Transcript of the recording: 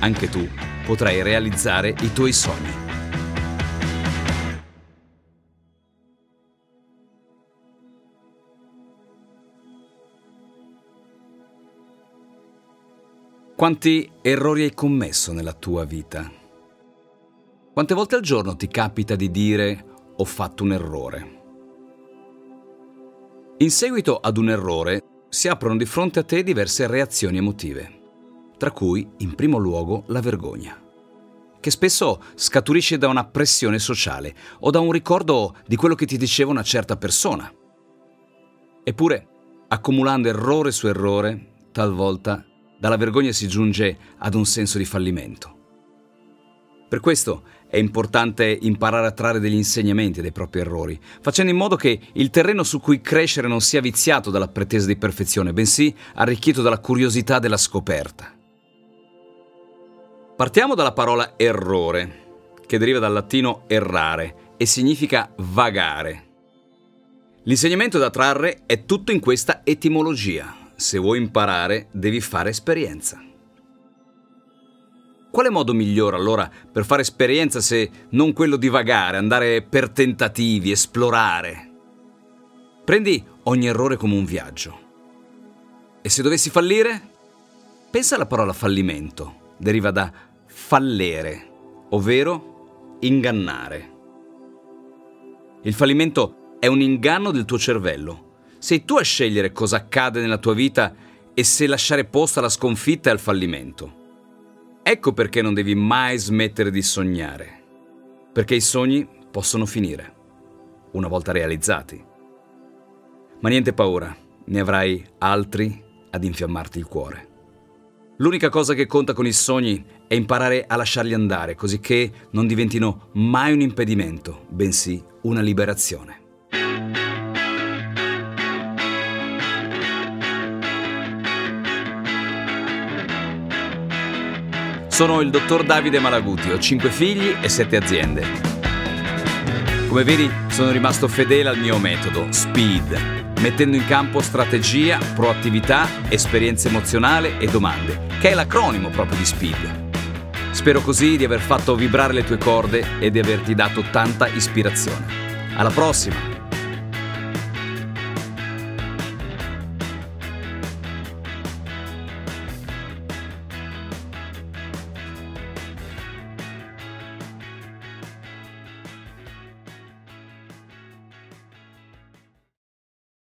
anche tu potrai realizzare i tuoi sogni. Quanti errori hai commesso nella tua vita? Quante volte al giorno ti capita di dire ho fatto un errore? In seguito ad un errore si aprono di fronte a te diverse reazioni emotive tra cui, in primo luogo, la vergogna, che spesso scaturisce da una pressione sociale o da un ricordo di quello che ti diceva una certa persona. Eppure, accumulando errore su errore, talvolta dalla vergogna si giunge ad un senso di fallimento. Per questo è importante imparare a trarre degli insegnamenti dai propri errori, facendo in modo che il terreno su cui crescere non sia viziato dalla pretesa di perfezione, bensì arricchito dalla curiosità della scoperta. Partiamo dalla parola errore, che deriva dal latino errare e significa vagare. L'insegnamento da trarre è tutto in questa etimologia. Se vuoi imparare, devi fare esperienza. Quale modo migliore allora per fare esperienza se non quello di vagare, andare per tentativi, esplorare? Prendi ogni errore come un viaggio. E se dovessi fallire? Pensa alla parola fallimento. Deriva da fallere, ovvero ingannare. Il fallimento è un inganno del tuo cervello. Sei tu a scegliere cosa accade nella tua vita e se lasciare posto alla sconfitta e al fallimento. Ecco perché non devi mai smettere di sognare, perché i sogni possono finire, una volta realizzati. Ma niente paura, ne avrai altri ad infiammarti il cuore. L'unica cosa che conta con i sogni è imparare a lasciarli andare, così che non diventino mai un impedimento, bensì una liberazione. Sono il dottor Davide Malaguti, ho 5 figli e 7 aziende. Come vedi, sono rimasto fedele al mio metodo, SPEED mettendo in campo strategia, proattività, esperienza emozionale e domande, che è l'acronimo proprio di SPEED. Spero così di aver fatto vibrare le tue corde e di averti dato tanta ispirazione. Alla prossima!